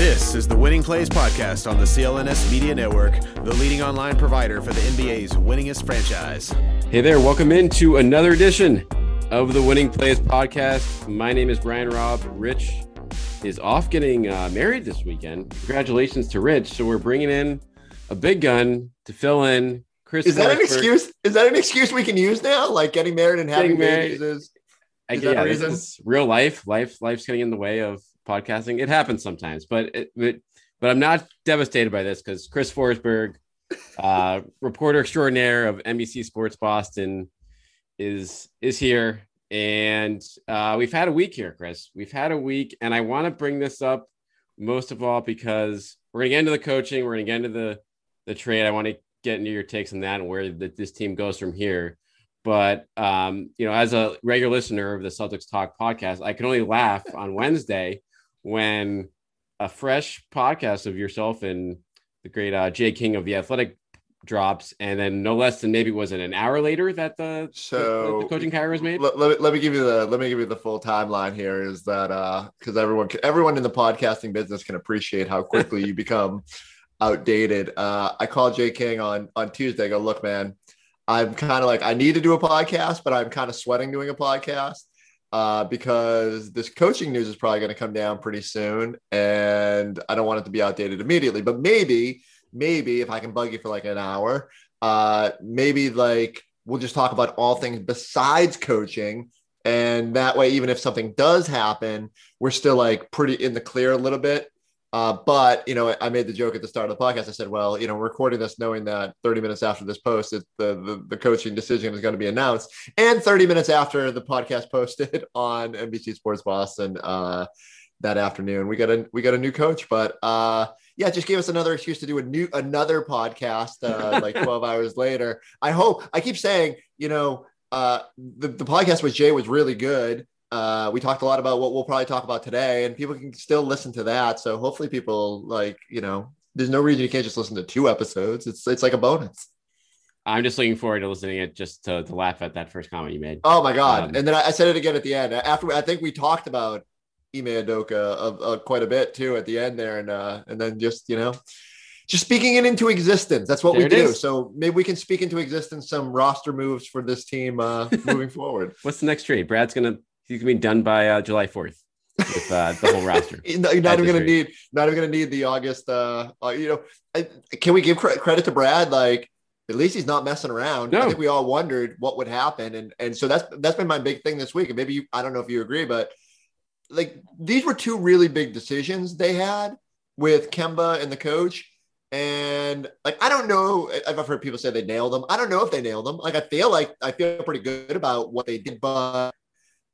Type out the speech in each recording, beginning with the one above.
This is the Winning Plays Podcast on the CLNS Media Network, the leading online provider for the NBA's winningest franchise. Hey there, welcome into another edition of the Winning Plays Podcast. My name is Brian Robb. Rich is off getting uh, married this weekend. Congratulations to Rich. So we're bringing in a big gun to fill in. Chris, is that an Forsberg. excuse? Is that an excuse we can use now? Like getting married and having Getting married. babies is. I, Is that yeah, a reason? real life. Life, life's getting in the way of podcasting. It happens sometimes, but it, but, but I'm not devastated by this because Chris Forsberg, uh, reporter extraordinaire of NBC Sports Boston, is is here, and uh, we've had a week here, Chris. We've had a week, and I want to bring this up most of all because we're gonna get into the coaching, we're gonna get into the the trade. I want to get into your takes on that and where the, this team goes from here. But um, you know, as a regular listener of the Celtics Talk podcast, I can only laugh on Wednesday when a fresh podcast of yourself and the great uh, Jay King of the Athletic drops, and then no less than maybe was it an hour later that the So the, the coaching hire was made. Let, let, me, let me give you the let me give you the full timeline here. Is that uh because everyone everyone in the podcasting business can appreciate how quickly you become outdated. Uh, I called Jay King on on Tuesday. I go, look, man, I'm kind of like I need to do a podcast, but I'm kind of sweating doing a podcast uh, because this coaching news is probably going to come down pretty soon, and I don't want it to be outdated immediately. But maybe, maybe if I can bug you for like an hour, uh, maybe like we'll just talk about all things besides coaching. And that way, even if something does happen, we're still like pretty in the clear a little bit. Uh, but you know, I made the joke at the start of the podcast. I said, "Well, you know, we're recording this knowing that 30 minutes after this post, it, the, the the coaching decision is going to be announced, and 30 minutes after the podcast posted on NBC Sports Boston uh, that afternoon, we got a we got a new coach. But uh, yeah, just gave us another excuse to do a new another podcast uh, like 12 hours later. I hope. I keep saying, you know, uh, the the podcast with Jay was really good. Uh, we talked a lot about what we'll probably talk about today, and people can still listen to that. So hopefully, people like you know, there's no reason you can't just listen to two episodes. It's it's like a bonus. I'm just looking forward to listening it just to, to laugh at that first comment you made. Oh my god! Um, and then I, I said it again at the end. After I think we talked about Ime Udoka of uh, quite a bit too at the end there, and uh, and then just you know, just speaking it into existence. That's what we do. is. So maybe we can speak into existence some roster moves for this team uh, moving forward. What's the next trade? Brad's gonna he's gonna be done by uh, July 4th with uh, the whole roster. Not, not even going to rate. need, not even to need the August. Uh, uh, you know, I, can we give cre- credit to Brad? Like, at least he's not messing around. I think we all wondered what would happen, and and so that's that's been my big thing this week. And maybe you, I don't know if you agree, but like these were two really big decisions they had with Kemba and the coach. And like I don't know, I've heard people say they nailed them. I don't know if they nailed them. Like I feel like I feel pretty good about what they did, but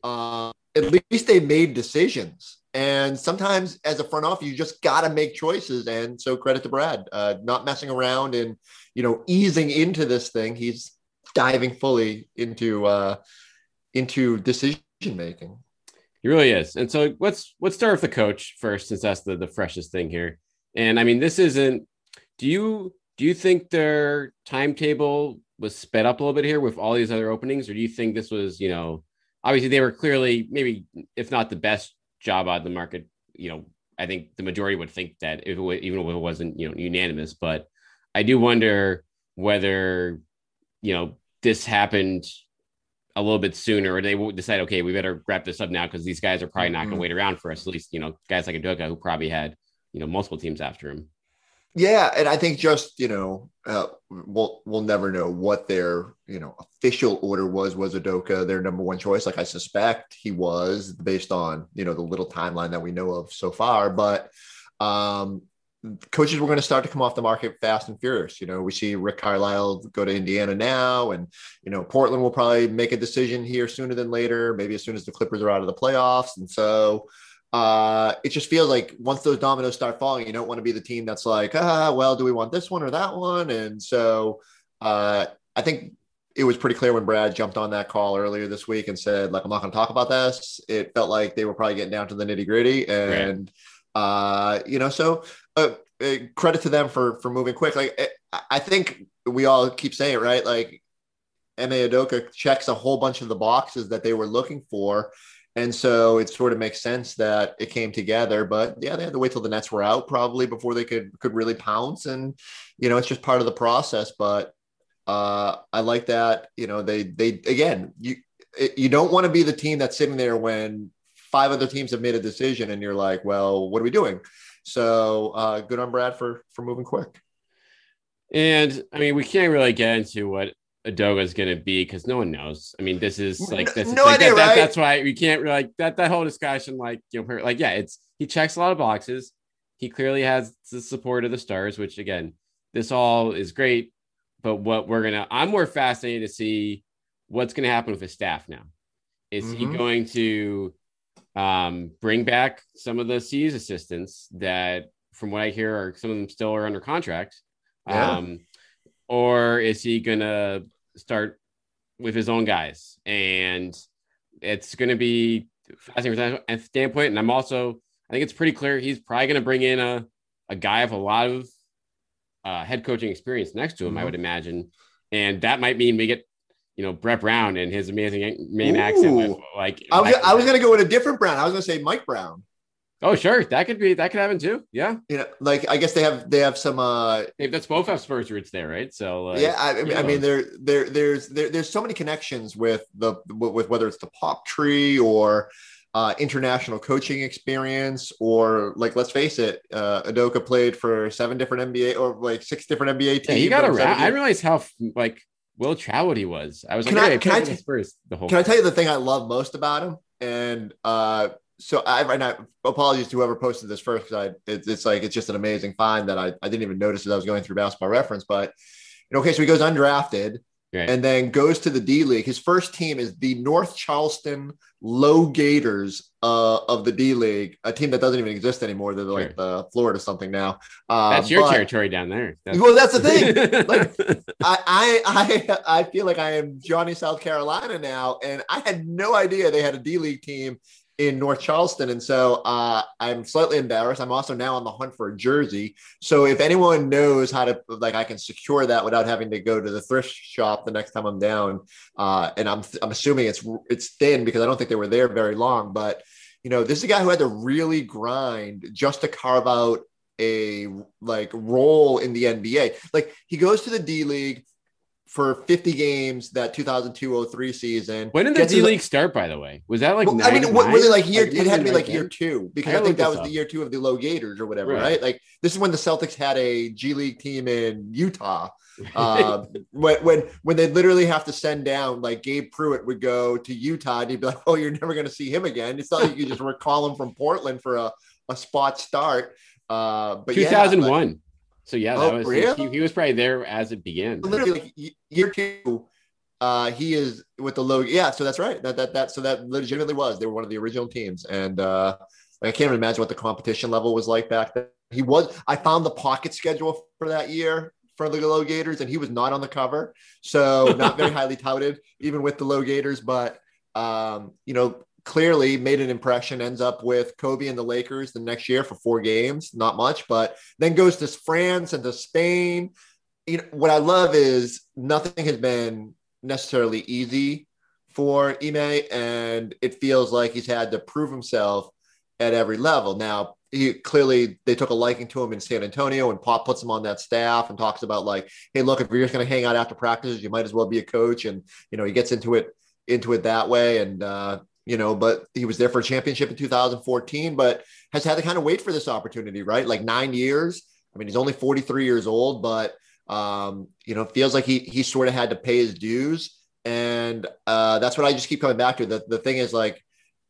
uh, at least they made decisions. And sometimes, as a front office, you just got to make choices. And so, credit to Brad, uh, not messing around and you know easing into this thing. He's diving fully into uh, into decision making. He really is. And so let's let's start with the coach first, since that's the, the freshest thing here. And I mean, this isn't. Do you do you think their timetable was sped up a little bit here with all these other openings, or do you think this was, you know, obviously they were clearly maybe if not the best job on the market. You know, I think the majority would think that if it even if it wasn't, you know, unanimous. But I do wonder whether, you know, this happened a little bit sooner, or they decide, okay, we better wrap this up now because these guys are probably not going Mhm. to wait around for us. At least, you know, guys like Udoka who probably had, you know multiple teams after him. Yeah, and I think just you know uh, we'll we'll never know what their you know official order was. Was Udoka their number one choice? Like I suspect he was, based on you know the little timeline that we know of so far. But um, coaches were going to start to come off the market fast and furious. You know, we see Rick Carlisle go to Indiana now, and you know Portland will probably make a decision here sooner than later, maybe as soon as the Clippers are out of the playoffs. And so uh, it just feels like once those dominoes start falling, you don't want to be the team that's like, ah, well, do we want this one or that one? And so uh, I think it was pretty clear when Brad jumped on that call earlier this week and said, like, I'm not going to talk about this. It felt like they were probably getting down to the nitty gritty, and right. uh, you know, so uh, uh, credit to them for for moving quick. Like, I think we all keep saying it, right? Like, Ime Udoka checks a whole bunch of the boxes that they were looking for. And so it sort of makes sense that it came together. But yeah, they had to wait till the Nets were out probably before they could could really pounce. And you know, it's just part of the process. But uh, I like that. You know, they they again, you you don't want to be the team that's sitting there when five other teams have made a decision, and you're like, well, what are we doing? So uh, good on Brad for for moving quick. And I mean, we can't really get into what Udoka is going to be because no one knows. I mean, this is like this. No like, idea, that, right? that, that's why we can't really like that. That whole discussion, like you know, like yeah, it's he checks a lot of boxes. He clearly has the support of the stars, which again, this all is great. But what we're gonna, I'm more fascinated to see what's going to happen with his staff now. Is mm-hmm. he going to um, bring back some of the C's assistants that, from what I hear, are some of them still are under contract? Yeah. Um, or is he gonna start with his own guys, and it's going to be fascinating from that standpoint. And I'm also, I think it's pretty clear he's probably going to bring in a a guy of a lot of uh, head coaching experience next to him, mm-hmm. I would imagine, and that might mean we get. You know Brett Brown and his amazing Maine Ooh. accent. With, like I was, I was going to go with a different Brown. I was going to say Mike Brown. Oh, sure. That could be that could happen too. Yeah. You know, like I guess they have they have some uh that's both have Spurs roots there, right? So like, yeah, I, I mean there there there's there, there's so many connections with the with whether it's the pop tree or uh, international coaching experience or like let's face it, uh Udoka played for seven different NBA or like six different NBA teams. Yeah, he got around. I realized how like well traveled he was. I was can like, I, hey, can I t- the whole. Can I tell you the thing I love most about him? And uh so I now apologies to whoever posted this first because I it, it's like it's just an amazing find that I, I didn't even notice as I was going through basketball reference. But you know, okay, so he goes undrafted right. and then goes to the D League. His first team is the North Charleston Lowgators uh, of the D League, a team that doesn't even exist anymore. They're like sure. the Florida something now. That's your but, territory down there. That's... Well, that's the thing. like I, I I I feel like I am Johnny South Carolina now, and I had no idea they had a D League team in North Charleston. And so uh, I'm slightly embarrassed. I'm also now on the hunt for a jersey. So if anyone knows how to, like, I can secure that without having to go to the thrift shop the next time I'm down. Uh, and I'm, I'm assuming it's, it's thin because I don't think they were there very long, but you know, this is a guy who had to really grind just to carve out a like role in the NBA. Like he goes to the D League for 50 games that 2002-03 season. When did the D League start, by the way? Was that like well, I mean, what, was it like year? Like, it had to be like year two because I, I think that was up. the year two of the Lowgators or whatever, right. right. Like this is when the Celtics had a G League team in Utah. uh, when when when they literally have to send down like Gabe Pruitt would go to Utah and he'd be like, "Oh, you're never going to see him again." It's not like you just recall him from Portland for a, a spot start. Uh, but 2001. Yeah, so yeah, that oh, was really? he, he, was probably there as it began. Literally like, year two, uh, he is with the low. Yeah, so that's right. That that that so that legitimately was they were one of the original teams, and uh, I can't even imagine what the competition level was like back then. He was. I found the pocket schedule for that year for the Lowgators, and he was not on the cover, so not very highly touted, even with the Lowgators. But um, you know, clearly made an impression, ends up with Kobe and the Lakers the next year for four games, not much, but then goes to France and to Spain. You know, what I love is nothing has been necessarily easy for Ime, and it feels like he's had to prove himself at every level. Now, he clearly they took a liking to him in San Antonio, and Pop puts him on that staff and talks about like, hey, look, if you're just going to hang out after practices, you might as well be a coach. And you know, he gets into it into it that way, and uh, you know, but he was there for a championship in 2014, but has had to kind of wait for this opportunity, right? Like nine years. I mean, he's only 43 years old, but um, you know, feels like he he sort of had to pay his dues. And uh, that's what I just keep coming back to. The, the thing is like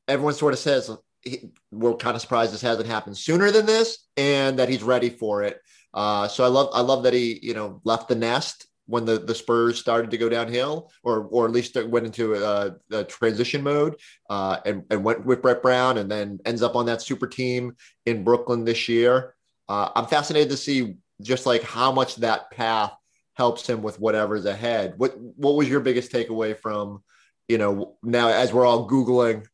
everyone sort of says he, we're kind of surprised this hasn't happened sooner than this and that he's ready for it. Uh, so I love I love that he, you know, left the nest when the, the Spurs started to go downhill, or or at least went into a, a transition mode, uh, and and went with Brett Brown, and then ends up on that super team in Brooklyn this year. Uh, I'm fascinated to see just like how much that path helps him with whatever's ahead. What what was your biggest takeaway from, you know, now as we're all googling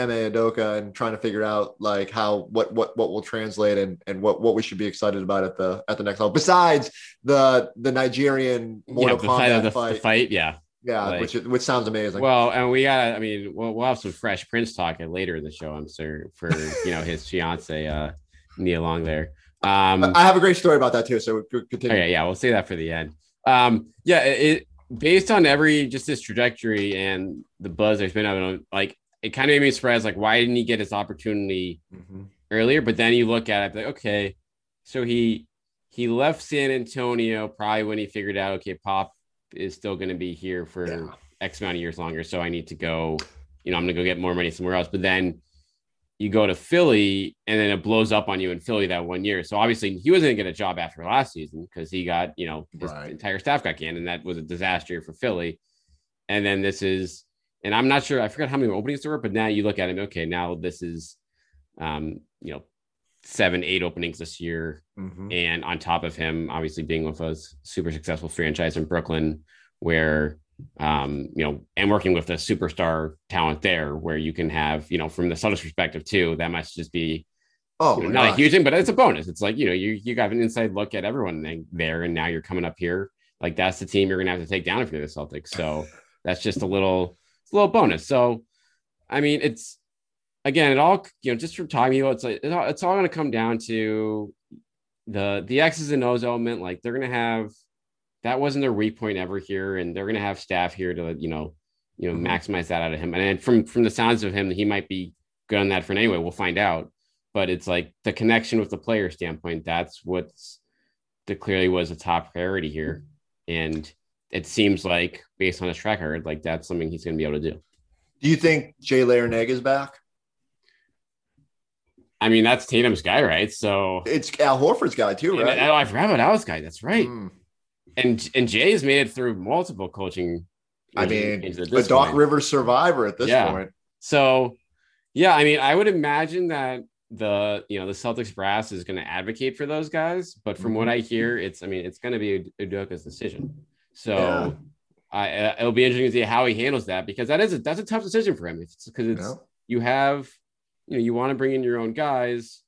Ime Udoka and trying to figure out like how what what what will translate and and what what we should be excited about at the at the next level. Besides the the Nigerian Mortal yeah, the Kombat fight, the, fight, the fight, yeah. yeah, like- which which sounds amazing. Well, and we got, I mean, we'll, we'll have some Fresh Prince talk later in the show. I'm sure for you know his fiance, uh, Nia Long there. Um, I have a great story about that too. So we continue. Okay, yeah, we'll say that for the end. Um, yeah, it, it based on every just this trajectory and the buzz there's been on like it kind of made me surprised, like why didn't he get his opportunity Mhm. earlier? But then you look at it, like okay, so he he left San Antonio probably when he figured out okay, Pop is still going to be here for Yeah. X amount of years longer, so I need to go. You know, I'm going to go get more money somewhere else. But then you go to Philly and then it blows up on you in Philly that one year. So obviously he wasn't gonna get a job after last season because he got, you know, his Right. entire staff got canned and that was a disaster for Philly. And then this is, and I'm not sure, I forgot how many openings there were, but now you look at him, okay, now this is, um, you know, seven, eight openings this year. Mhm. And on top of him, obviously being with a super successful franchise in Brooklyn, where um, you know, and working with a superstar talent there, where you can have, you know, from the Celtics perspective too, that must just be Oh, you know, not a huge thing, but it's a bonus. It's like you know, you you got an inside look at everyone there, and now you're coming up here. Like that's the team you're gonna have to take down if you're the Celtics. So that's just a little, it's a little bonus. So, I mean, it's again, it all you know, just from talking about it's like it's all, it's all gonna come down to the the X's and O's element. Like they're gonna have that wasn't their weak point ever here, and they're gonna have staff here to you know, you know, Mhm. maximize that out of him. And then from from the sounds of him, he might be good on that for anyway. We'll find out but it's like the connection with the player standpoint that's what's that clearly was a top priority here and it seems like based on his track record like that's something he's going to be able to do Do you think Jay Larranaga is back? i mean that's tatum's guy right so It's Al Horford's guy too, and- right? oh, i forgot about Al's guy that's right Mm. and and jay has made it through multiple coaching I mean, a Doc point. Rivers survivor at this Yeah. point. So, yeah, I mean, I would imagine that the you know the Celtics brass is going to advocate for those guys, but from what I hear, it's I mean it's going to be Udoka's decision. So, Yeah. I uh, it'll be interesting to see how he handles that because that is a that's a tough decision for him. It's because it's Yeah. you have you know you want to bring in your own guys,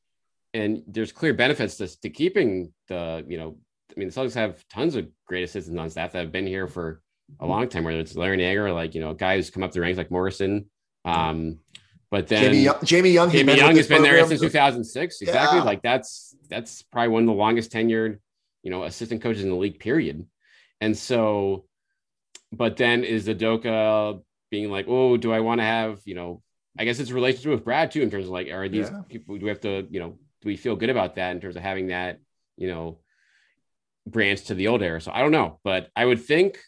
and there's clear benefits to, to keeping the you know I mean the Celtics have tons of great assistants on staff that have been here for a long time, whether it's Larranaga or like you know a guy who's come up the ranks like Morrison. Um, but then Jamie Young, Jamie Young, Jamie been Young has been there program since since- 2006. Exactly. Yeah. Like that's that's probably one of the longest tenured, you know, assistant coaches in the league. Period. And so, but then is Udoka being like, oh, do I want to have, you know, I guess it's a relationship with Brad too in terms of like, are these Yeah. people? Do we have to, you know, do we feel good about that in terms of having that, you know, branch to the old era? So I don't know, but I would think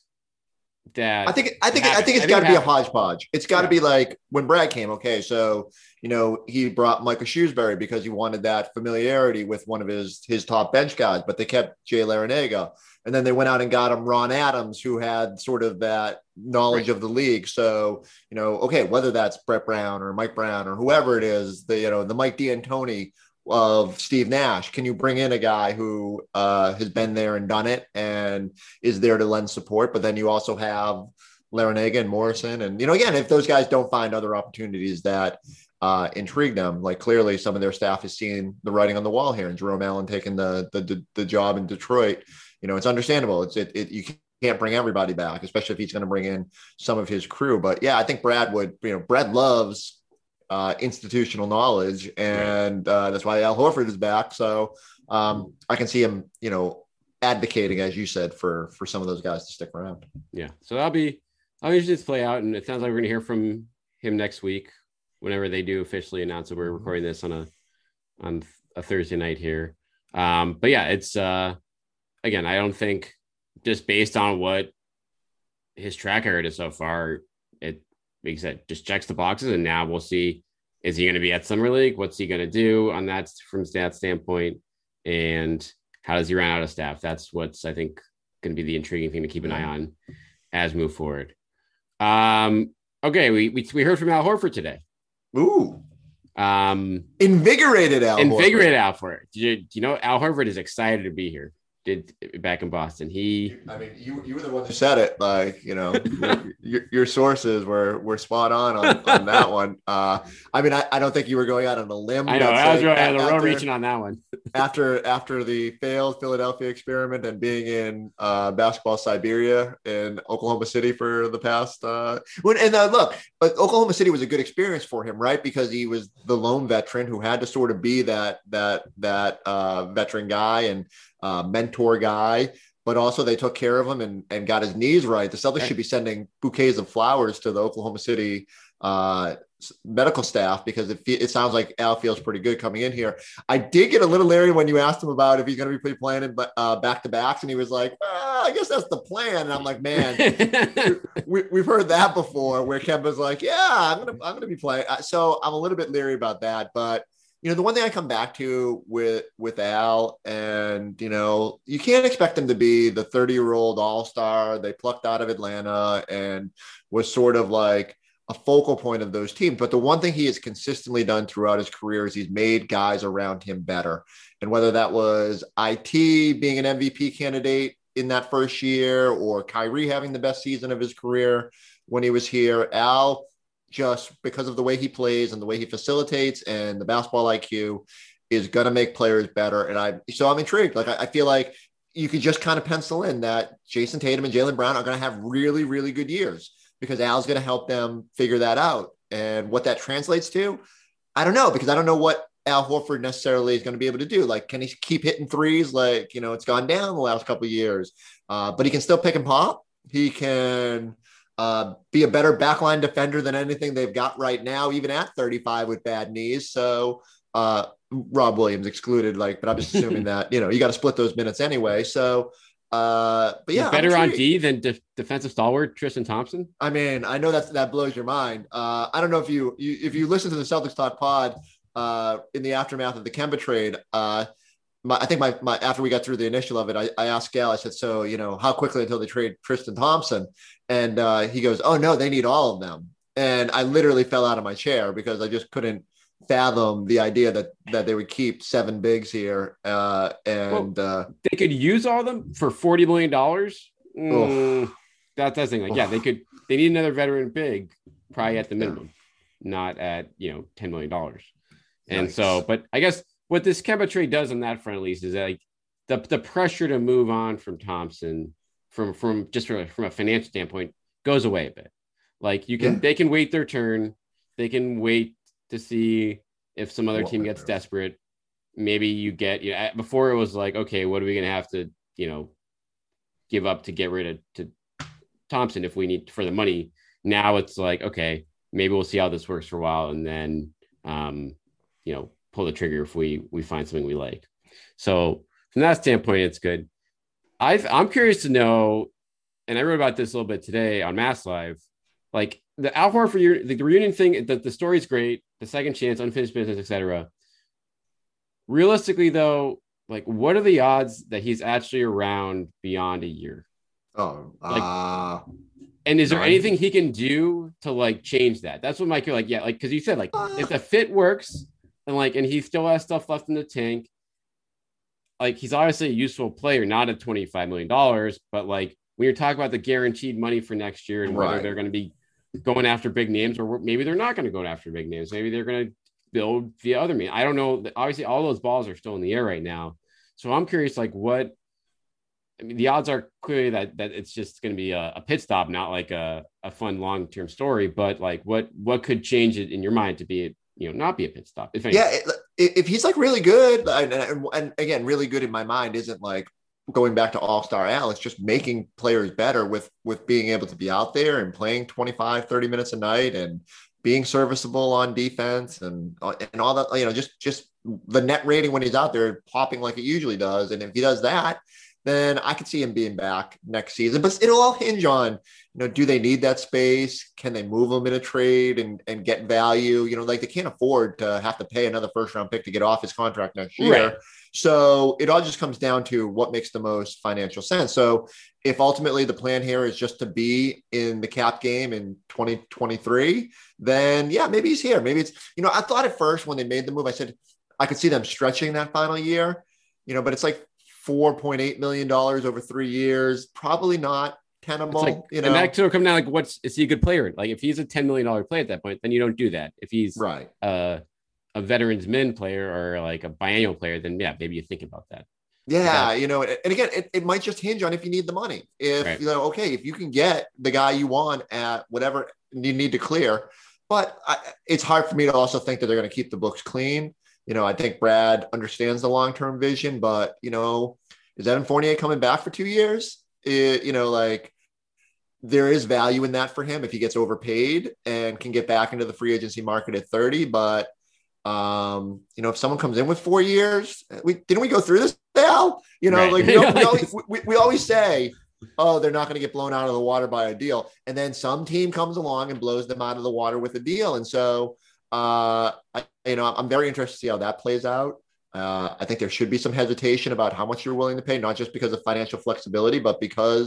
that I think I think I think it's got to it be a hodgepodge. It's got to Yeah. be like when Brad came. Okay, so you know he brought Micah Shrewsberry because he wanted that familiarity with one of his his top bench guys, but they kept Jay Larranaga, and then they went out and got him Ron Adams, who had sort of that knowledge Right. of the league. So you know, okay, whether that's Brett Brown or Mike Brown or whoever it is, the you know the Mike D'Antoni of Steve Nash, can you bring in a guy who uh, has been there and done it and is there to lend support? But then you also have Larranaga and Morrison. And, you know, again, if those guys don't find other opportunities that uh, intrigue them, like clearly some of their staff is seeing the writing on the wall here and Jerome Allen taking the, the, the, the job in Detroit, you know, it's understandable. It's, it, it you can't bring everybody back, especially if he's going to bring in some of his crew. But yeah, I think Brad would, you know, Brad loves uh, institutional knowledge and uh, that's why Al Horford is back. So um, I can see him, you know, advocating, as you said, for, for some of those guys to stick around. Yeah. So that'll be I'll usually just play out, and it sounds like we're gonna hear from him next week. whenever they do officially announce that we're recording this on a on a Thursday night here. Um, but yeah, it's uh again, I don't think just based on what his track record is so far, it like I said, just checks the boxes, and now we'll see is he going to be at Summer League? What's he going to do on that from that standpoint? And how does he run out of staff? That's what's I think going to be the intriguing thing to keep an eye on as move forward. Um, okay, we, we we heard from Al Horford today. Ooh, Um, invigorated Al. invigorated Al Horford. You, do you know Al Horford is excited to be here? Did back in Boston? He I mean, you you were the one who said it. Like you know, your, your sources were were spot on on, on that one. Uh, I mean, I, I don't think you were going out on a limb. I know I was like really, I was after- real reaching on that one. after after the failed Philadelphia experiment and being in uh, basketball Siberia in Oklahoma City for the past. Uh, when, and uh, look, but Oklahoma City was a good experience for him, right? Because he was the lone veteran who had to sort of be that that that uh, veteran guy and uh, mentor guy. But also, they took care of him and, and got his knees right. The Celtics should be sending bouquets of flowers to the Oklahoma City uh, medical staff because it, it sounds like Al feels pretty good coming in here. I did get a little leery when you asked him about if he's going to be playing in uh, back to backs, and he was like, "Ah, "I guess that's the plan." And I'm like, "Man, we, we've heard that before." Where Kemba's like, "Yeah, I'm gonna I'm gonna be playing." Uh, So I'm a little bit leery about that, but you know, the one thing I come back to with with Al, and you know, you can't expect him to be the 30 year old all star they plucked out of Atlanta and was sort of like a focal point of those teams. But the one thing he has consistently done throughout his career is he's made guys around him better. And whether that was IT being an MVP candidate in that first year or Kyrie having the best season of his career when he was here, Al just because of the way he plays and the way he facilitates and the basketball IQ is going to make players better. And I, so I'm intrigued. Like, I, I feel like you could just kind of pencil in that Jayson Tatum and Jaylen Brown are going to have really, really good years because Al's going to help them figure that out. And what that translates to, I don't know, because I don't know what Al Horford necessarily is going to be able to do. Like, can he keep hitting threes? Like, you know, it's gone down the last couple years, uh, but he can still pick and pop. He can uh, be a better backline defender than anything they've got right now, even at 35 with bad knees. So, uh, Rob Williams excluded, like, but I'm just assuming that, you know, you got to split those minutes anyway. So, uh, but yeah, better on. D than def- defensive stalwart Tristan Thompson. I mean, I know that that blows your mind. Uh, I don't know if you, you if you listen to the Celtics Talk Pod uh, in the aftermath of the Kemba trade. Uh, my, I think my, my after we got through the initial of it, I, I asked Gal. I said, "So you know, how quickly until they trade Tristan Thompson?" And uh, he goes, "Oh no, they need all of them." And I literally fell out of my chair because I just couldn't fathom the idea that that they would keep seven bigs here. Uh, and uh, They could use all of them for forty million dollars. Mm, that that's the thing. Like, yeah, they could. They need another veteran big, probably at the minimum, not at you know ten million dollars. And so, but I guess what this Kemba trade does on that front, at least, is that like the the pressure to move on from Thompson, from from just from a, from a financial standpoint, goes away a bit. Like you can, Yeah. they can wait their turn. They can wait to see if some other What team gets desperate. Maybe you get, you know, before it was like, okay, what are we going to have to, you know, give up to get rid of to Thompson if we need for the money? Now it's like, okay, maybe we'll see how this works for a while and then, um, you know, pull the trigger if we we find something we like. So from that standpoint, it's good. I I'm curious to know, and I wrote about this a little bit today on Mass Live. Like the Al Horford, re- the, the reunion thing, the, the story's great. The second chance, unfinished business, etc. Realistically, though, like what are the odds that he's actually around beyond a year? oh, Like- uh, And is there anything he can do to like change that? That's what Mike, you're like, yeah, like because you said like if the fit works and like and he still has stuff left in the tank, like he's obviously a useful player, not at twenty five million dollars, but like when you're talking about the guaranteed money for next year and whether Right. they're going to be going after big names or maybe they're not going to go after big names, maybe they're going to build via other means. I don't know. Obviously, all those balls are still in the air right now, so I'm curious, like what I mean, the odds are clearly that that it's just going to be a, a pit stop, not like a, a fun long term story. But like, what what could change it in your mind to be, you know, not be a pit stop? If anything? yeah, it- if he's like really good, and, and, and again, really good in my mind isn't like going back to All Star Al. It's just making players better with with being able to be out there and playing 25, 30 minutes a night and being serviceable on defense and uh, and all that, you know, just just the net rating when he's out there popping like it usually does. And if he does that, then I could see him being back next season. But it'll all hinge on, you know, do they need that space? Can they move him in a trade and, and get value? You know, like they can't afford to have to pay another first round pick to get off his contract next year. Right. So it all just comes down to what makes the most financial sense. So if ultimately the plan here is just to be in the cap game in 2023, then yeah, maybe he's here. Maybe it's, you know, I thought at first when they made the move, I said, I could see them stretching that final year, you know, but it's like $4.8 million over three years. Probably not tenable. Like, you know, and that sort of come down like, what's is he a good player? Like, if he's a $10 million player at that point, then you don't do that. If he's right, uh, a veterans men player or like a biannual player, then yeah, maybe you think about that. Yeah, you know, and again, it, it might just hinge on if you need the money. If right. you know, okay, if you can get the guy you want at whatever you need to clear, but I, it's hard for me to also think that they're going to keep the books clean. You know, I think Brad understands the long term vision, but you know, is Evan Fournier coming back for two years? It, you know, like there is value in that for him if he gets overpaid and can get back into the free agency market at 30. But um, you know, if someone comes in with four years, we didn't we go through this, Al? You know, right. like we, we, always, we, we always say, oh, they're not going to get blown out of the water by a deal, and then some team comes along and blows them out of the water with a deal, and so uh, I, you know, I'm very interested to see how that plays out. Uh, I think there should be some hesitation about how much you're willing to pay, not just because of financial flexibility, but because,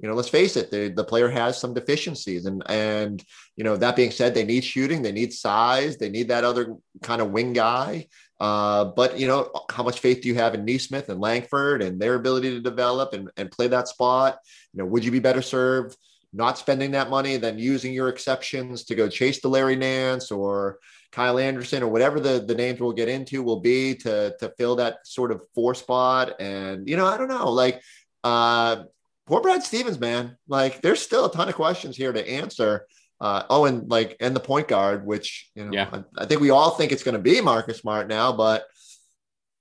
you know, let's face it, the, the player has some deficiencies. And, and, you know, that being said, they need shooting, they need size, they need that other kind of wing guy. Uh, but, you know, how much faith do you have in Nesmith and Langford and their ability to develop and, and play that spot? You know, would you be better served? Not spending that money, then using your exceptions to go chase the Larry Nance or Kyle Anderson or whatever the, the names we'll get into will be to, to fill that sort of four spot. And, you know, I don't know, like, uh, poor Brad Stevens, man, like there's still a ton of questions here to answer. Uh, oh, and like, and the point guard, which, you know, yeah. I, I think we all think it's going to be Marcus Smart now, but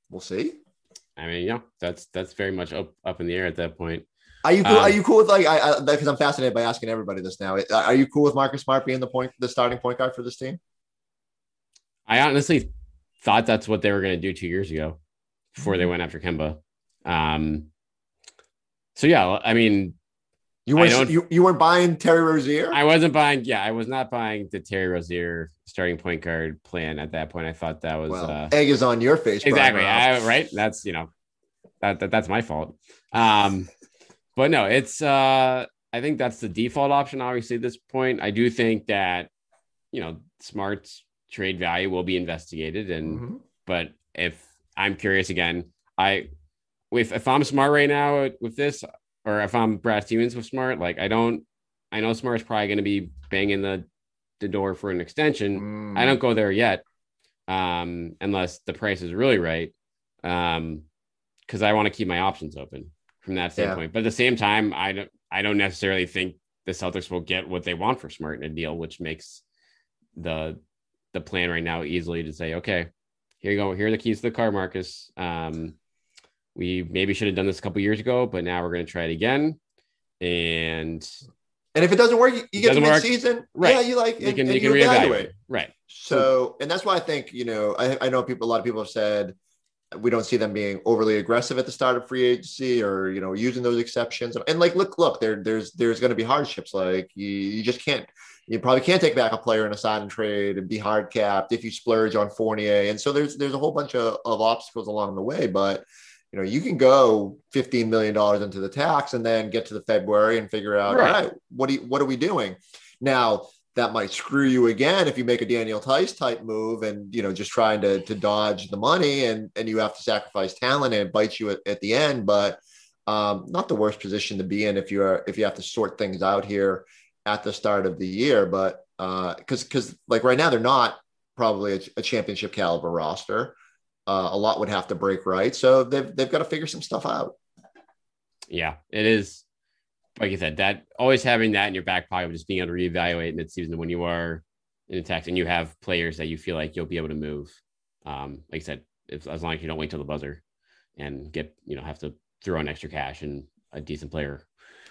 we'll see. I mean, yeah, that's, that's very much up, up in the air at that point. Are you cool? Um, are you cool with like I because I'm fascinated by asking everybody this now. Are you cool with Marcus Smart being the point, the starting point guard for this team? I honestly thought that's what they were going to do two years ago before they mm-hmm. went after Kemba. Um, so yeah, I mean, you weren't you, you weren't buying Terry Rozier. I wasn't buying. Yeah, I was not buying the Terry Rozier starting point guard plan at that point. I thought that was well, uh, egg is on your face. Exactly. I, right. That's you know that, that that's my fault. Um, but no, it's uh I think that's the default option, obviously, at this point. I do think that, you know, Smart's trade value will be investigated. And mm-hmm. but if I'm curious again, I if if I'm smart right now with this, or if I'm Brad Stevens with smart, like I don't I know Smart's probably gonna be banging the the door for an extension. Mm. I don't go there yet. Um, unless the price is really right. Um, because I want to keep my options open from that standpoint. Yeah. But at the same time, I don't I don't necessarily think the Celtics will get what they want for Smart in a deal, which makes the the plan right now easily to say, okay, here you go, here are the keys to the car, Marcus. Um, we maybe should have done this a couple years ago, but now we're going to try it again. And and if it doesn't work, you, get the mid season. Right. Yeah, you like you can, and, you can reevaluate. reevaluate. Right. So, and that's why I think you know I, I know people. A lot of people have said we don't see them being overly aggressive at the start of free agency or you know using those exceptions. And like look look there there's there's going to be hardships. Like you, you just can't you probably can't take back a player in a sign and trade and be hard capped if you splurge on Fournier. And so there's there's a whole bunch of, of obstacles along the way but you know you can go 15 million dollars into the tax and then get to the February and figure out right. all right what do you, what are we doing? Now that might screw you again if you make a Daniel Theis type move and you know just trying to to dodge the money and and you have to sacrifice talent and it bites you at, at the end. But um, not the worst position to be in if you're if you have to sort things out here at the start of the year. But because uh, because like right now they're not probably a, a championship caliber roster. Uh, a lot would have to break right, so they've they've got to figure some stuff out. Yeah, it is like you said, that always having that in your back pocket, just being able to reevaluate midseason when you are in attack and you have players that you feel like you'll be able to move. Um, like I said, if, as long as you don't wait till the buzzer and get, you know, have to throw in extra cash and a decent player.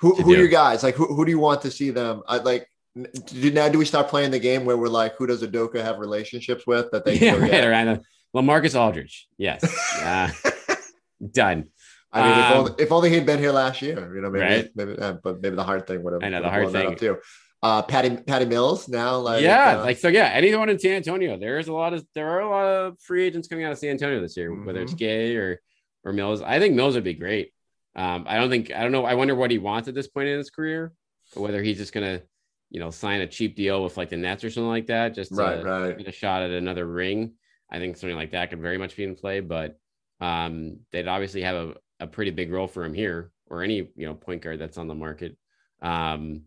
Who, who are your guys? Like, who, who do you want to see them? I, like, Do, now, do we start playing the game where we're like, who does Udoka have relationships with that they? Yeah, right, right. Lamarcus Aldridge. Yes. uh, done. I mean, um, if, only, if, only, he'd been here last year, you know, maybe, right? maybe, uh, but maybe the hard thing would have. I know the hard thing too. Uh, Patty Patty Mills now, like yeah, uh, like so, yeah. Anyone in San Antonio, there's a lot of there are a lot of free agents coming out of San Antonio this year, mm-hmm. whether it's mm-hmm. Gay or or Mills. I think Mills would be great. Um, I don't think I don't know. I wonder what he wants at this point in his career, or whether he's just gonna, you know, sign a cheap deal with like the Nets or something like that, just to right, right. get a shot at another ring. I think something like that could very much be in play, but um, they'd obviously have a, a pretty big role for him here or any you know point guard that's on the market. Um,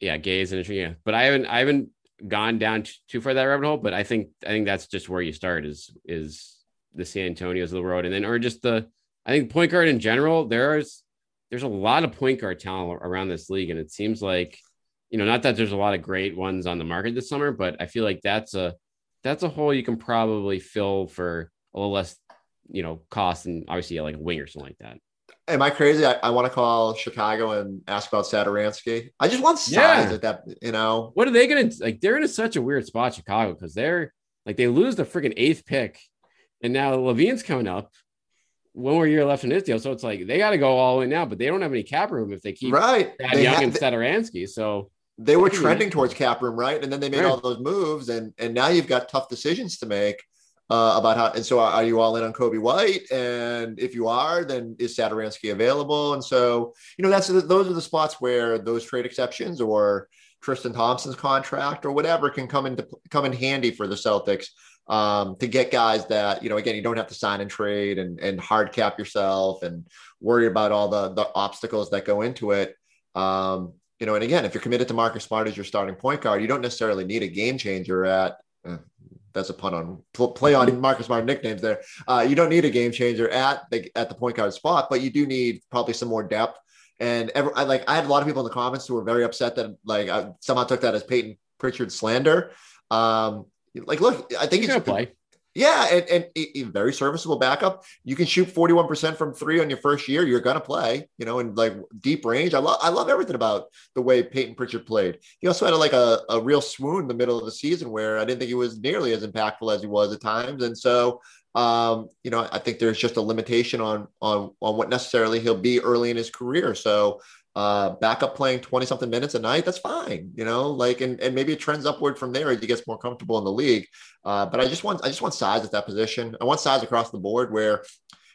yeah, Gay is an interesting. Yeah, but I haven't I haven't gone down too far that rabbit hole. But I think I think that's just where you start is is the San Antonio's of the world, and then or just the I think point guard in general. There's there's a lot of point guard talent around this league, and it seems like you know not that there's a lot of great ones on the market this summer, but I feel like that's a that's a hole you can probably fill for a little less you know cost and obviously like a wing or something like that. Am I crazy? I, I want to call Chicago and ask about Satoransky. I just want size yeah. at that, you know. What are they gonna like? They're in a, such a weird spot, Chicago, because they're like they lose the freaking eighth pick, and now LaVine's coming up. One more year left in his deal, so it's like they got to go all in now, but they don't have any cap room if they keep right. Thad Young have, and Satoransky. So they were trending towards cap room, right? And then they made right. all those moves, and and now you've got tough decisions to make uh, about how. And so, are you all in on Coby White? And if you are, then is Satoransky available? And so, you know, that's those are the spots where those trade exceptions or Tristan Thompson's contract or whatever can come into come in handy for the Celtics um, to get guys that you know again you don't have to sign and trade and and hard cap yourself and worry about all the the obstacles that go into it. Um, you know, and again, if you're committed to Marcus Smart as your starting point guard, you don't necessarily need a game changer at. That's a pun on play on Marcus Smart nicknames there. Uh, you don't need a game changer at the at the point guard spot, but you do need probably some more depth. And every, I, like I had a lot of people in the comments who were very upset that like I somehow took that as Payton Pritchard slander. Um, like, look, I think he's gonna play. Yeah, and, and a very serviceable backup. You can shoot 41% from three on your first year. You're gonna play, you know, in like deep range. I love I love everything about the way Payton Pritchard played. He also had a, like a, a real swoon in the middle of the season where I didn't think he was nearly as impactful as he was at times. And so um, you know, I think there's just a limitation on on on what necessarily he'll be early in his career. So uh, backup playing 20 something minutes a night, that's fine, you know, like, and, and maybe it trends upward from there as he gets more comfortable in the league. Uh, but I just want, I just want size at that position. I want size across the board where,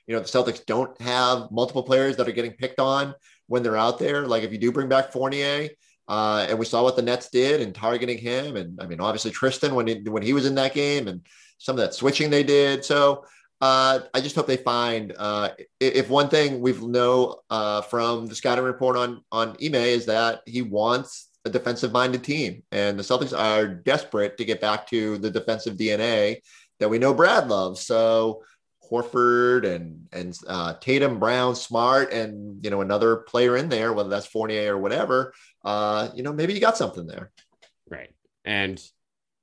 you know, the Celtics don't have multiple players that are getting picked on when they're out there. Like if you do bring back Fournier, uh, and we saw what the Nets did in targeting him. And I mean, obviously Tristan when he, when he was in that game and some of that switching they did. So uh, I just hope they find uh, if one thing we've know uh, from the scouting report on on Ime is that he wants a defensive minded team, and the Celtics are desperate to get back to the defensive DNA that we know Brad loves. So Horford and and uh, Tatum, Brown, Smart, and you know another player in there, whether that's Fournier or whatever. Uh, you know, maybe you got something there, right? And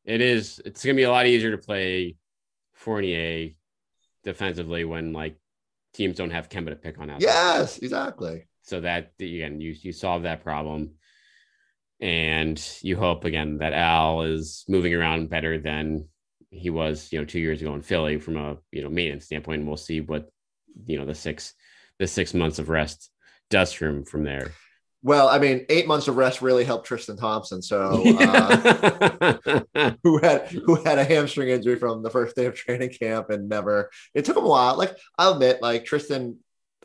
it is it's going to be a lot easier to play Fournier defensively when like teams don't have Kemba to pick on out. Yes, exactly. So that again, you you solve that problem, and you hope again that Al is moving around better than he was, you know, two years ago in Philly from a you know maintenance standpoint. And we'll see what you know the six the six months of rest does for him from there. Well, I mean, eight months of rest really helped Tristan Thompson. So, uh, who had who had a hamstring injury from the first day of training camp and never. It took him a while. Like I'll admit, like Tristan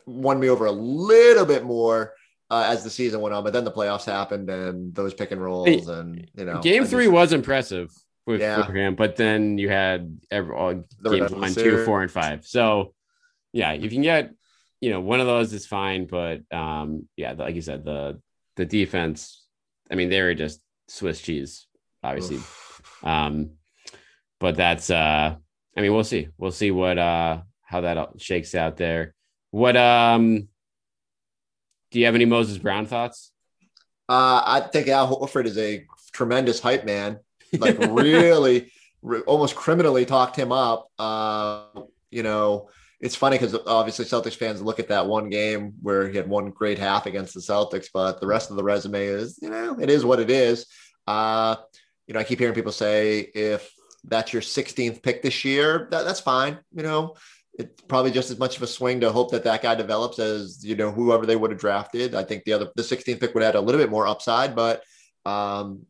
won me over a little bit more uh, as the season went on, but then the playoffs happened and those pick and rolls and you know. Game three just, was impressive with, yeah. with, him, but then you had every all games one, two, four, and five. So, yeah, you can get you know, one of those is fine, but um, yeah, like you said, the the defense, I mean, they were just Swiss cheese, obviously. um, but that's uh I mean, we'll see. We'll see what uh how that shakes out there. What um do you have any Moses Brown thoughts? Uh, I think Al Horford is a tremendous hype man. Like really, re- almost criminally talked him up. Uh, you know, it's funny because obviously Celtics fans look at that one game where he had one great half against the Celtics, but the rest of the resume is, you know, it is what it is. Uh, you know, I keep hearing people say if that's your 16th pick this year, that, that's fine. You know, it's probably just as much of a swing to hope that that guy develops as you know whoever they would have drafted. I think the other the 16th pick would add a little bit more upside, but um,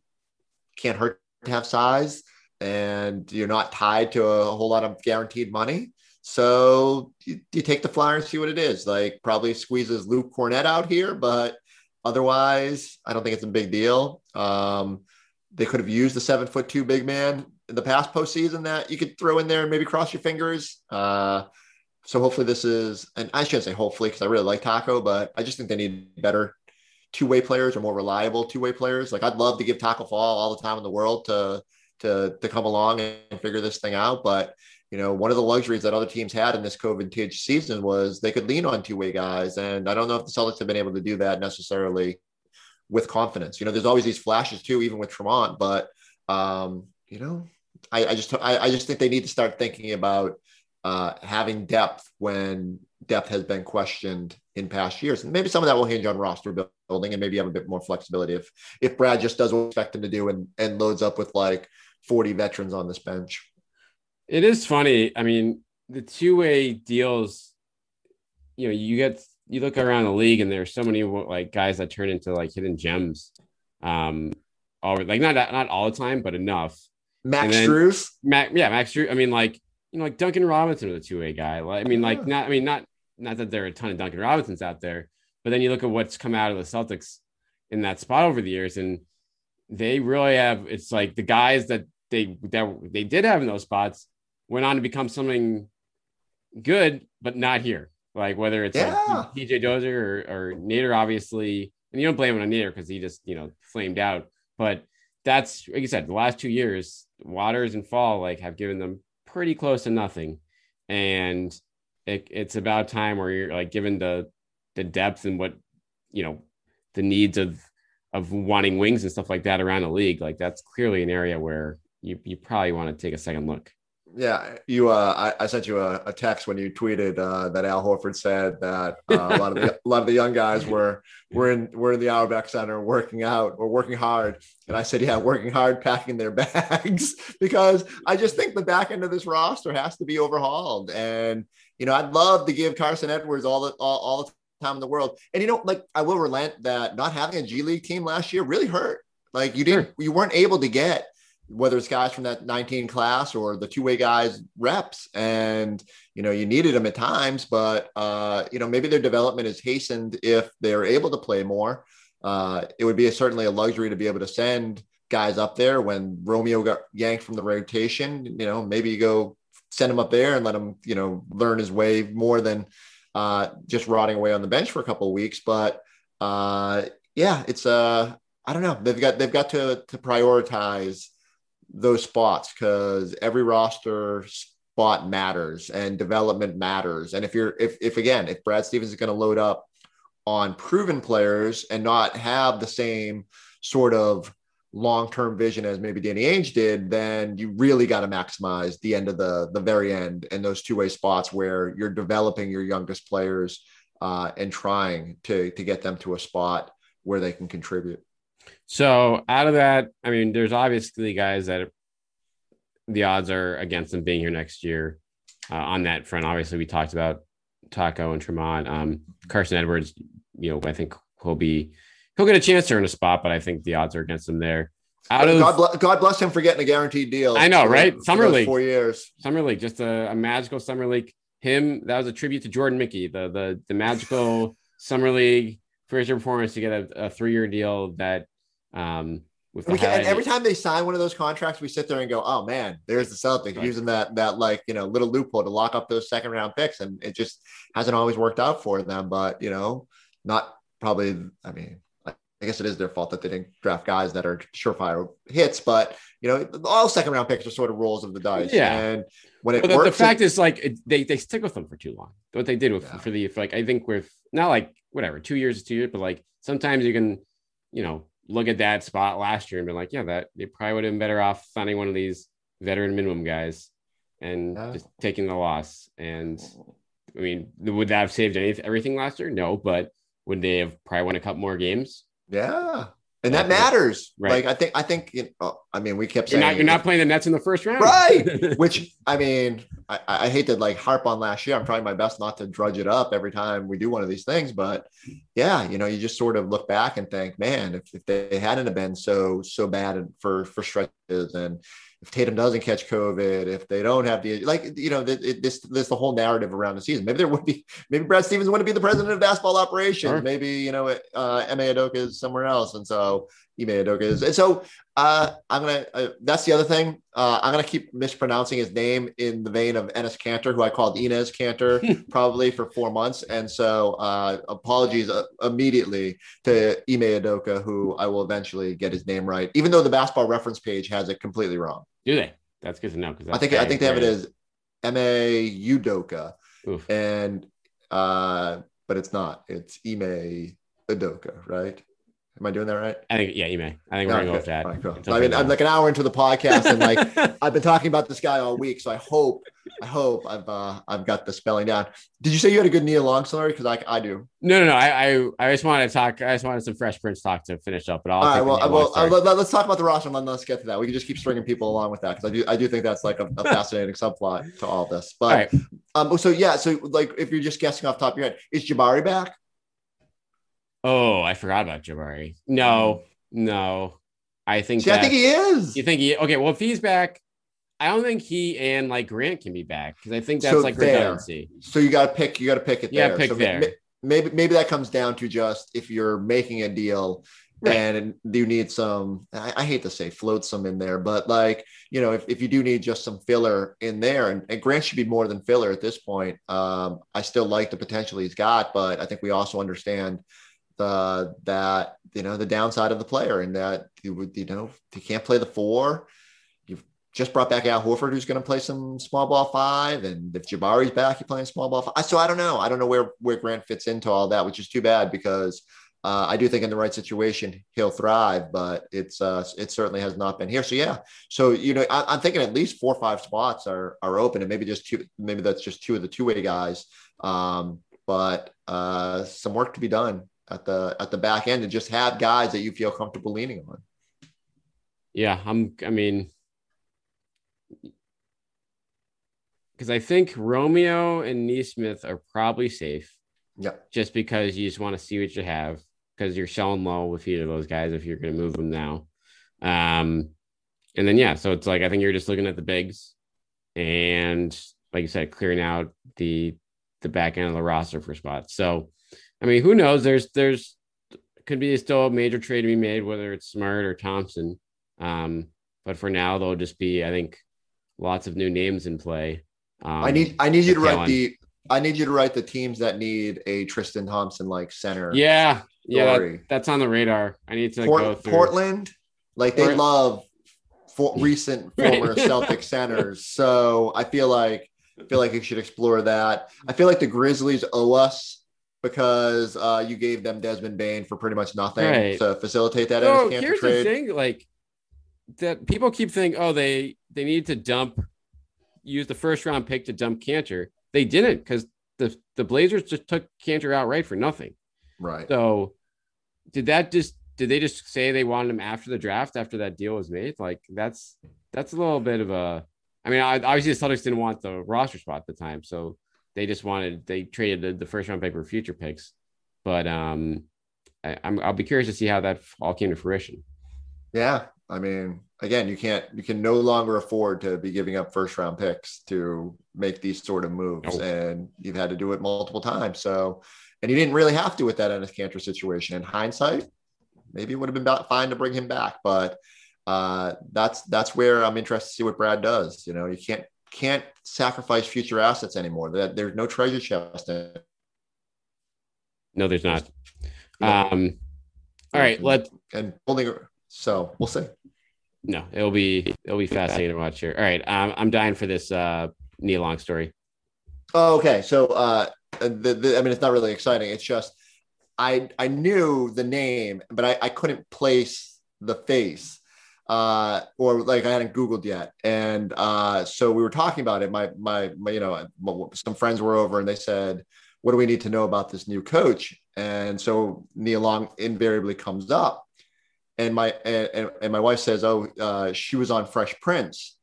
can't hurt to have size, and you're not tied to a whole lot of guaranteed money. So you, you take the flyer and see what it is. Like probably squeezes Luke Kornet out here, but otherwise, I don't think it's a big deal. Um, they could have used the seven foot two big man in the past postseason that you could throw in there and maybe cross your fingers. Uh, so hopefully this is, and I shouldn't say hopefully because I really like Taco, but I just think they need better two way players or more reliable two way players. Like I'd love to give Taco Fall all the time in the world to to to come along and figure this thing out, but you know, one of the luxuries that other teams had in this COVID season was they could lean on two way guys, and I don't know if the Celtics have been able to do that necessarily with confidence. You know, there's always these flashes too, even with Tremont, but um, you know, I, I just I, I, just think they need to start thinking about uh, having depth when depth has been questioned in past years, and maybe some of that will hinge on roster building, and maybe have a bit more flexibility if if Brad just does what we expect him to do and and loads up with like 40 veterans on this bench. It is funny. I mean, the two way deals, you know, you get you look around the league and there's so many like guys that turn into like hidden gems. Um, all like not not all the time, but enough Max Strus. Mac, yeah, Max Strus. I mean, like you know, like Duncan Robinson was a two way guy. Like, I mean, like not. I mean, not not that there are a ton of Duncan Robinsons out there, but then you look at what's come out of the Celtics in that spot over the years, and they really have. It's like the guys that they that they did have in those spots went on to become something good, but not here. Like whether it's yeah. like PJ Dozier or, or Nader, obviously, and you don't blame him on Nader because he just you know flamed out, but that's like you said, the last two years, Waters and Fall like have given them pretty close to nothing, and it, it's about time where you're like given the the depth and what you know the needs of of wanting wings and stuff like that around the league. Like that's clearly an area where you you probably want to take a second look. Yeah, you. Uh, I, I sent you a, a, text when you tweeted uh, that Al Horford said that uh, a lot of the, a lot of the young guys were were in were in the Auerbach Center working out or working hard, and I said, yeah, working hard, packing their bags because I just think the back end of this roster has to be overhauled. And you know, I'd love to give Carson Edwards all the all, all the time in the world. And you know, like I will relent that not having a G League team last year really hurt. Like you didn't, you weren't able to get whether it's guys from that 19 class or the two-way guys reps. And you know you needed them at times but uh you know maybe their development is hastened if they're able to play more. Uh it would be a, certainly a luxury to be able to send guys up there when romeo got yanked from the rotation. You know maybe you go send him up there and let him you know learn his way more than uh just rotting away on the bench for a couple of weeks. But uh yeah it's uh I don't know. They've got they've got to to prioritize those spots because every roster spot matters and development matters. And if you're if if again, if Brad Stevens is going to load up on proven players and not have the same sort of long-term vision as maybe Danny Ainge did, then you really got to maximize the end of the the very end and those two-way spots where you're developing your youngest players uh, and trying to to get them to a spot where they can contribute. So out of that, I mean, there's obviously guys that the odds are against them being here next year uh, on that front. Obviously, we talked about Taco and Tremont. Um, Carson Edwards, you know, I think he'll be he'll get a chance to earn a spot, but I think the odds are against him there. Out of, God, bless, God bless him for getting a guaranteed deal. I know, right? For, summer for league, four years. Summer league, just a, a, magical summer league. Him, that was a tribute to Jordan Mickey, the the the magical summer league first year performance to get a, a three year deal that um, with can, and every time they sign one of those contracts, we sit there and go, "Oh man, there's the Celtics right. using that that like you know little loophole to lock up those second round picks," and it just hasn't always worked out for them. But you know, not probably. I mean, I guess it is their fault that they didn't draft guys that are surefire hits. But you know, all second round picks are sort of rolls of the dice. Yeah, and when it but works, the, the fact it, is like it, they they stick with them for too long. What they did with yeah. for the for like I think with not like whatever two years is two years, but like sometimes you can you know look at that spot last year and be like, yeah, that they probably would have been better off finding one of these veteran minimum guys and yeah. just taking the loss. And I mean, would that have saved anything, everything last year? No, but would they have probably won a couple more games? Yeah. And that matters. Right. Like I think I think you know, I mean we kept You're saying not you're not playing the Nets in the first round, right. Which I mean, I, I hate to like harp on last year. I'm trying my best not to drudge it up every time we do one of these things, but yeah, you know, you just sort of look back and think, man, if, if they hadn't have been so so bad for for stretches and if Tatum doesn't catch COVID, if they don't have the like, you know, it, this this the whole narrative around the season. Maybe there would be, maybe Brad Stevens wouldn't be the president of basketball operations. Sure. Maybe you know, uh, Ime Adoka is somewhere else, and so Ime Adoka is. And so uh, I'm gonna. Uh, that's the other thing. Uh, I'm gonna keep mispronouncing his name in the vein of Enes Kanter, who I called Inez Kanter probably for four months, and so uh, apologies uh, immediately to Ime Adoka, who I will eventually get his name right, even though the basketball reference page has it completely wrong. Do they? That's good to know. Because I think I think they have it as M A Udoka, and uh, but it's not. It's Ime Adoka, right? Am I doing that right? I think yeah, you may. I think we're Okay. gonna go with that. All right, cool. Until I mean, I'm like an hour into the podcast, and like I've been talking about this guy all week, so I hope, I hope I've uh, I've got the spelling down. Did you say you had a good Nia Long story? Because I I do. no, no, no. I, I, I just wanted to talk. I just wanted some Fresh Prince talk to finish up. But I'll All right, well, well uh, let, us talk about the roster and then let's get to that. We can just keep stringing people along with that because I do I do think that's like a, a fascinating subplot to all this. But right. um, so yeah, so like if you're just guessing off the top of your head, is Jabari back? Oh, I forgot about Jabari. No, no. I think. See, I think he is. You think he? Okay, well, if he's back, I don't think he and like Grant can be back because I think that's So like there. redundancy. So you got to pick. You got to pick it Yeah, there. pick so there. ma- Maybe maybe that comes down to just if you're making a deal Right. and you need some. I, I hate to say float some in there, but like you know, if, if you do need just some filler in there, and, and Grant should be more than filler at this point. Um, I still like the potential he's got, but I think we also understand the that you know the downside of the player and that you would you know he can't play the four. You've just brought back Al Horford, who's going to play some small ball five, and if Jabari's back, you're playing small ball five. So I don't know. I don't know where where Grant fits into all that, which is too bad because uh, I do think in the right situation he'll thrive, but it's uh, it certainly has not been here. So yeah, so you know I, I'm thinking at least four or five spots are are open, and maybe just two, maybe that's just two of the two way guys. Um, but uh, some work to be done at the at the back end, and just have guys that you feel comfortable leaning on. Yeah, I'm. I mean, because I think Romeo and Nesmith are probably safe, Yeah, just because you just want to see what you have because you're selling low with either of those guys if you're going to move them now. Um, and then yeah, so it's like I think you're just looking at the bigs, and like you said, clearing out the the back end of the roster for spots. So, I mean, who knows? There's there's could be still a major trade to be made, whether it's Smart or Thompson. Um, but for now, there'll just be, I think, lots of new names in play. Um, I need I need you to write the I need you to write the teams that need a Tristan Thompson like center. yeah, yeah, that- that's on the radar. I need to Port- go through. Portland, like they Port- love for recent former Celtic centers. So I feel like I feel like you should explore that. I feel like the Grizzlies owe us because uh, you gave them Desmond Bane for pretty much nothing Right. to facilitate that So here's the thing, like that people keep thinking, oh, they they need to dump, use the first round pick to dump Kanter. They didn't because the the Blazers just took Kanter outright for nothing. Right. So did that just did they just say they wanted him after the draft after that deal was made? Like that's that's a little bit of a I mean, I, obviously the Celtics didn't want the roster spot at the time, so they just wanted they traded the, the first round pick for future picks. But um I, I'm I'll be curious to see how that all came to fruition. Yeah. I mean, again, you can't you can no longer afford to be giving up first round picks to make these sort of moves. Nope. And you've had to do it multiple times. So and you didn't really have to with that Enes Kanter situation. In hindsight, maybe it would have been about fine to bring him back. But uh that's that's where I'm interested to see what Brad does. You know, you can't can't sacrifice future assets anymore. That there's no treasure chest. No, there's not. No. Um all right, let and holding so we'll see. no, it'll be it'll be fascinating to watch here. All right, um, I'm dying for this uh Nia Long story. Oh, okay. So, uh, the, the, I mean, it's not really exciting. It's just I I knew the name, but I, I couldn't place the face. Uh, or like I hadn't Googled yet. And uh, so we were talking about it. My, my, my, you know, some friends were over and they said, what do we need to know about this new coach? And so Nia Long invariably comes up. And my and, and my wife says, "Oh, uh, she was on Fresh Prince,"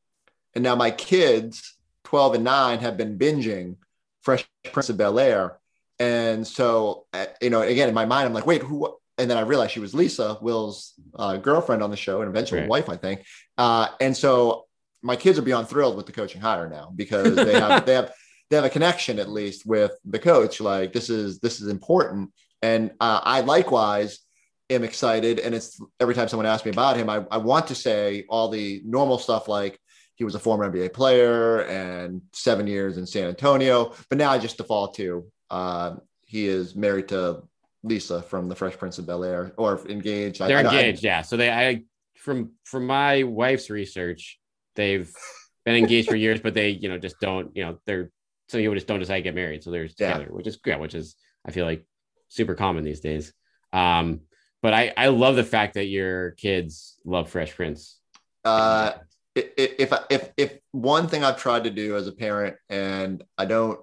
and now my kids, twelve and nine, have been binging Fresh Prince of Bel Air, and so uh, you know, again in my mind, I'm like, "Wait, who?" And then I realized she was Lisa, Will's uh, girlfriend on the show and eventual right. wife, I think. Uh, and so my kids are beyond thrilled with the coaching hire now because they have they have they have a connection at least with the coach. Like this is this is important, and uh, I likewise am excited. And it's every time someone asks me about him, I, I want to say all the normal stuff like he was a former NBA player and seven years in San Antonio, but now I just default to uh, he is married to Lisa from the Fresh Prince of Bel Air or engaged. They're I, engaged, I, yeah. So they, I from from my wife's research, they've been engaged for years, but they, you know, just don't, you know, they're some people just don't decide to get married, so they're together, yeah. which is yeah, which is I feel like super common these days. Um, but I I love the fact that your kids love Fresh Prince. Uh, if if if one thing I've tried to do as a parent, and I don't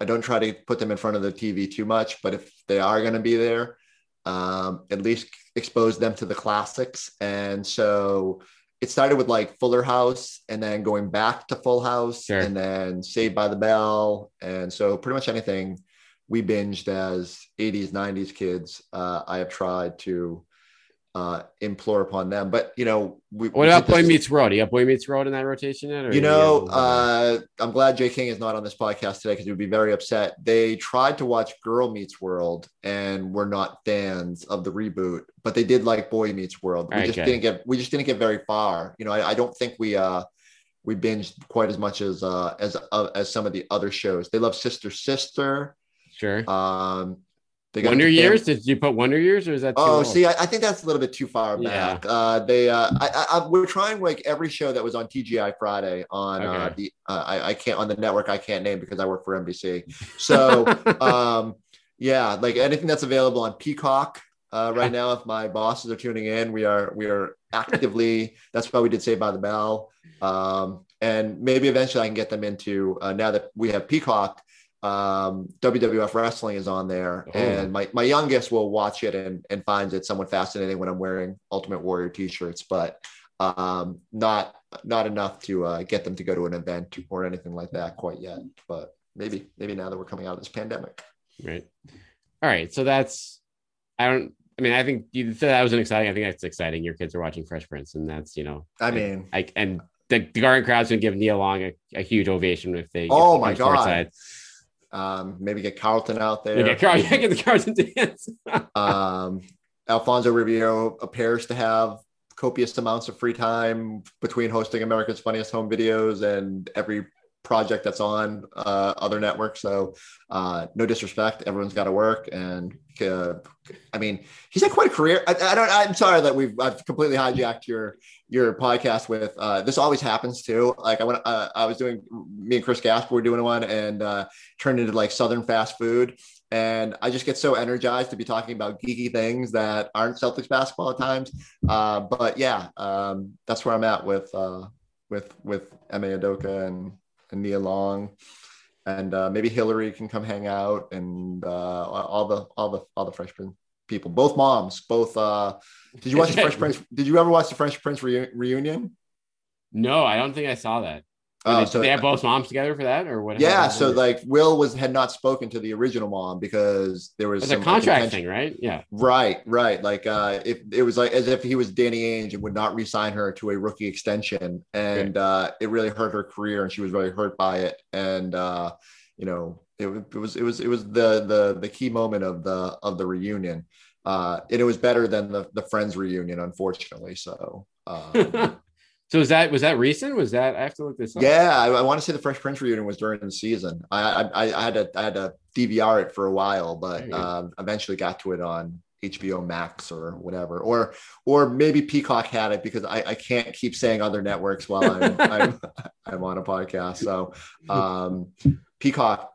I don't try to put them in front of the TV too much, but if they are going to be there, um, at least expose them to the classics. And so it started with like Fuller House and then going back to Full House sure. and then Saved by the Bell. And so pretty much anything we binged as 80s, 90s kids, uh, I have tried to uh, implore upon them. But you know, we, what about Boy Meets World? You got Boy Meets World in that rotation yet? you know, you uh, I'm glad Jay King is not on this podcast today because he would be very upset. They tried to watch Girl Meets World and were not fans of the reboot, but they did like Boy Meets World. We okay. just didn't get we just didn't get very far. You know, I, I don't think we uh we binged quite as much as uh as uh, as some of the other shows. They love Sister Sister. Sure. Um, they got Wonder Years? Did you put Wonder Years, or is that? oh, old? see, I, I, think that's a little bit too far back. Yeah. Uh, they, uh, I, I, we're trying like every show that was on TGI Friday on uh, okay. uh, the, uh, I, I can't on the network. I can't name because I work for NBC. So, um, yeah, like anything that's available on Peacock uh, right now. If my bosses are tuning in, we are we are actively. that's why we did Saved by the Bell. Um, and maybe eventually I can get them into uh, now that we have Peacock um, WWF wrestling is on there, oh. and my, my youngest will watch it and, and finds it somewhat fascinating when I'm wearing Ultimate Warrior t-shirts, but um, not not enough to uh, get them to go to an event or anything like that quite yet. But maybe maybe now that we're coming out of this pandemic. Right. All right. So that's I don't. I mean, I think you said that was an exciting. I think that's exciting. Your kids are watching Fresh Prince, and that's you know. I mean, I, I and the, the Garden crowd's gonna give Nia Long a, a huge ovation if they. Oh my god! Side. Um, maybe get Carlton out there. Yeah, Carl, yeah, get the Carlton dance. um, Alfonso Ribeiro appears to have copious amounts of free time between hosting America's Funniest Home Videos and every project that's on uh, other networks. So, uh, no disrespect, everyone's got to work. And uh, I mean, he's had quite a career. I, I, don't. I'm sorry that we've I've completely hijacked your your podcast with. Uh, this always happens too. Like I went, uh, I was doing me and Chris Gasper were doing one and uh, turned into like Southern fast food. And I just get so energized to be talking about geeky things that aren't Celtics basketball at times. Uh, but yeah, um, that's where I'm at with uh, with with emma adoka and and Nia Long, and uh, maybe Hillary can come hang out, and uh, all the all the all the Fresh Prince people, both moms, both. Uh, did you watch the Fresh Prince? Did you ever watch the Fresh Prince reu- reunion? No, I don't think I saw that. Uh, they, so they have both moms together for that, or what? Yeah, so like Will was had not spoken to the original mom because there was it's a contract like, thing, right? Yeah, right, right. Like uh, if it was like as if he was Danny Ainge and would not resign her to a rookie extension, and uh, it really hurt her career, and she was really hurt by it. And uh, you know, it, it was it was it was the the the key moment of the of the reunion, uh, and it was better than the the Friends reunion, unfortunately. So. Um, So was that was that recent? Was that I have to look this up? Yeah, I, I want to say the Fresh Prince reunion was during the season. I I, I had to I had to DVR it for a while, but um, eventually got to it on HBO Max or whatever, or or maybe Peacock had it because I, I can't keep saying other networks while I'm I'm, I'm on a podcast. So um, Peacock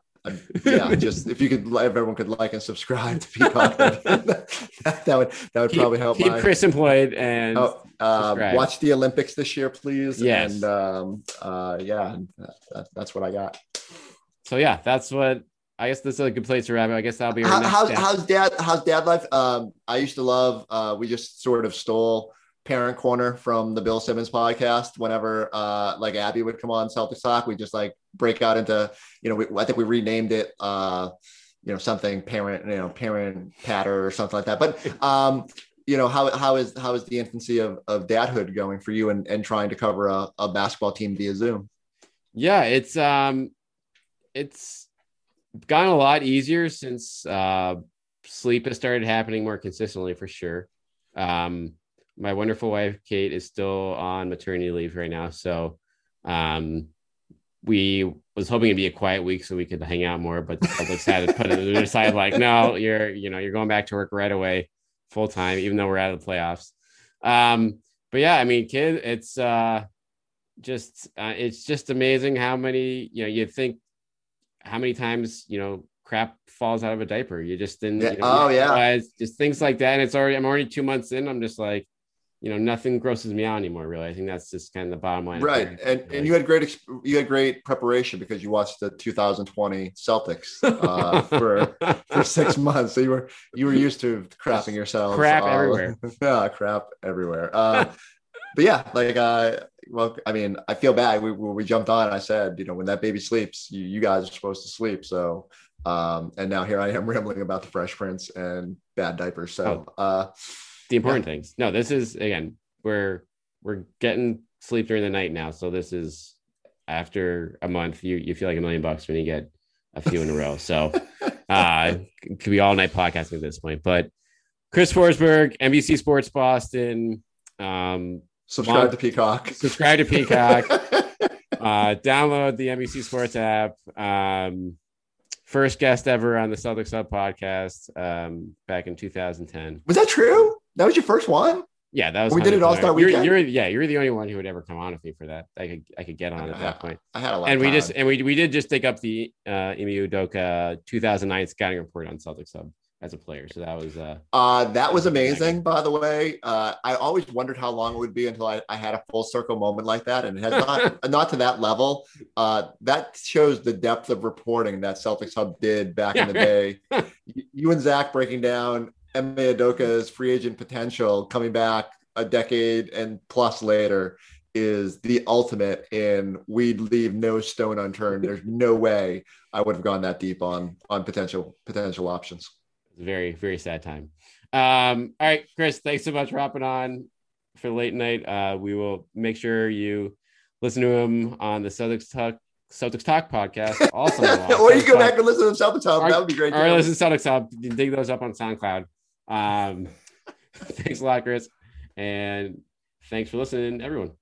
yeah, just if you could, if everyone could like and subscribe to Peacock, that, that would that would keep, probably help. Keep my, Chris employed and oh, uh, watch the Olympics this year, please. Yes. and um, uh, yeah, that, that's what I got. so yeah, that's what I guess this is a good place to wrap it. I guess that'll be How, how's, step. how's dad? How's dad life? Um, I used to love. Uh, we just sort of stole parent corner from the Bill Simmons podcast. Whenever uh, like Abby would come on Celtics talk, we just like break out into you know. We, I think we renamed it. Uh, you know something parent you know parent patter or something like that. But um, you know how how is how is the infancy of of dadhood going for you and and trying to cover a, a basketball team via Zoom? yeah it's um it's gotten a lot easier since uh sleep has started happening more consistently for sure um my wonderful wife kate is still on maternity leave right now so um we was hoping it'd be a quiet week so we could hang out more but the had to put it aside like no you're you know you're going back to work right away full time even though we're out of the playoffs. Um but yeah i mean kid it's uh just uh, it's just amazing how many you know you think how many times you know crap falls out of a diaper. You just didn't you know, Oh, yeah. just things like that and it's already i'm already two months in i'm just like you know nothing grosses me out anymore really i think that's just kind of the bottom line Right, and and you had great you had great preparation because you watched the 2020 Celtics uh, for for six months. So you were you were used to crapping yourself. crap uh, everywhere. yeah, crap everywhere. Uh, but yeah, like uh, well, I mean, I feel bad. We we jumped on. I said, you know, when that baby sleeps, you, you guys are supposed to sleep. So, um, and now here I am rambling about the Fresh Prince and bad diapers. So, Oh. uh, the important things. No this is again we're we're getting sleep during the night now. So this is after a month you you feel like a million bucks when you get a few in a row. So uh it could be all night podcasting at this point. But chris forsberg nbc sports boston um subscribe to Peacock. subscribe to peacock. Uh download the nbc sports app. Um first guest ever on the celtics Hub podcast um back in 2010 Was that true? That was your first one? Yeah, that was We did it All-Star you're, Weekend? You're, yeah, you're the only one who would ever come on with me for that. I could I could get on at that point. I had a lot. And we time. just and we we did just take up the uh Emi Udoka 2009 scouting report on Celtics Hub as a player. So that was uh Uh, that was amazing, by the way. Uh, I always wondered how long it would be until I, I had a full circle moment like that, and it has not not to that level. Uh, that shows the depth of reporting that Celtics Hub did back in the day. You and Zach breaking down Eme Adoka's free agent potential coming back a decade and plus later is the ultimate and we'd leave no stone unturned. There's no way I would have gone that deep on on potential potential options. it was a very very sad time. Um all right, Chris, thanks so much for hopping on for late night. Uh we will make sure you listen to him on the Celtics Talk Celtics Talk podcast also. or you go back and listen to the Celtics talk That would be great. Or too. listen to Celtics talk You can dig those up on SoundCloud. Um, thanks a lot, Chris. And thanks for listening, everyone.